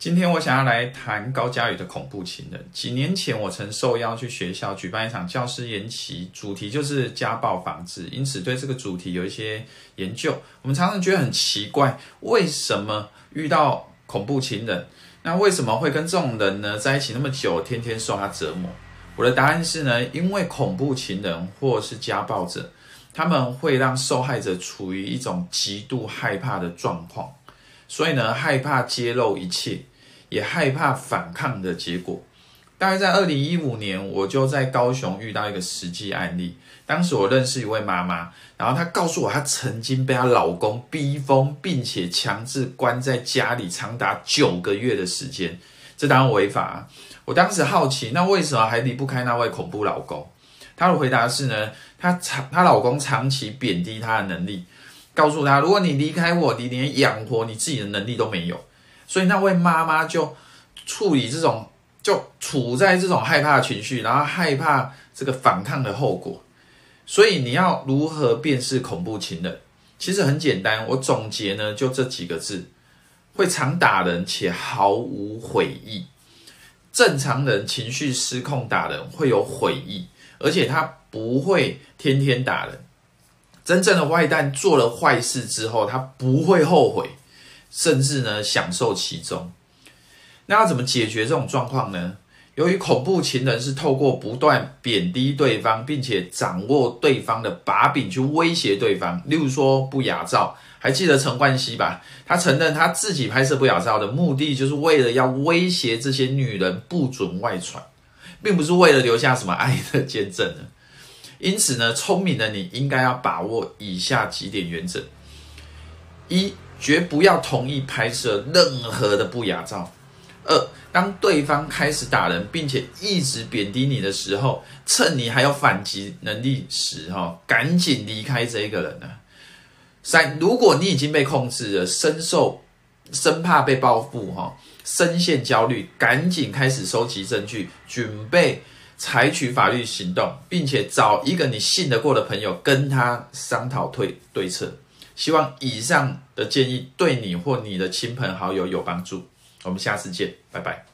今天我想要来谈高嘉宇的恐怖情人。几年前，我曾受邀去学校举办一场教师研习，主题就是家暴防治，因此对这个主题有一些研究。我们常常觉得很奇怪，为什么遇到恐怖情人，那为什么会跟这种人呢在一起那么久，天天受他折磨？我的答案是呢，因为恐怖情人或是家暴者，他们会让受害者处于一种极度害怕的状况，所以呢，害怕揭露一切。也害怕反抗的结果。大概在二零一五年，我就在高雄遇到一个实际案例。当时我认识一位妈妈，然后她告诉我，她曾经被她老公逼疯，并且强制关在家里长达九个月的时间，这当然违法。啊我当时好奇，那为什么还离不开那位恐怖老公？她的回答是呢，她长她老公长期贬低她的能力，告诉他，如果你离开我，你连养活你自己的能力都没有。所以那位妈妈就处理这种，就处在这种害怕的情绪，然后害怕这个反抗的后果。所以你要如何辨识恐怖情人？其实很简单，我总结呢就这几个字：会常打人且毫无悔意。正常人情绪失控打人会有悔意，而且他不会天天打人。真正的坏蛋做了坏事之后，他不会后悔。甚至呢，享受其中。那要怎么解决这种状况呢？由于恐怖情人是透过不断贬低对方，并且掌握对方的把柄去威胁对方，例如说不雅照，还记得陈冠希吧？他承认他自己拍摄不雅照的目的，就是为了要威胁这些女人不准外传，并不是为了留下什么爱的见证呢。因此呢，聪明的你应该要把握以下几点原则：一。绝不要同意拍摄任何的不雅照。二，当对方开始打人，并且一直贬低你的时候，趁你还有反击能力时，哈，赶紧离开这一个人呢。三，如果你已经被控制了，深受生怕被报复，哈，深陷焦虑，赶紧开始收集证据，准备采取法律行动，并且找一个你信得过的朋友，跟他商讨对对策。希望以上的建议对你或你的亲朋好友有帮助。我们下次见，拜拜。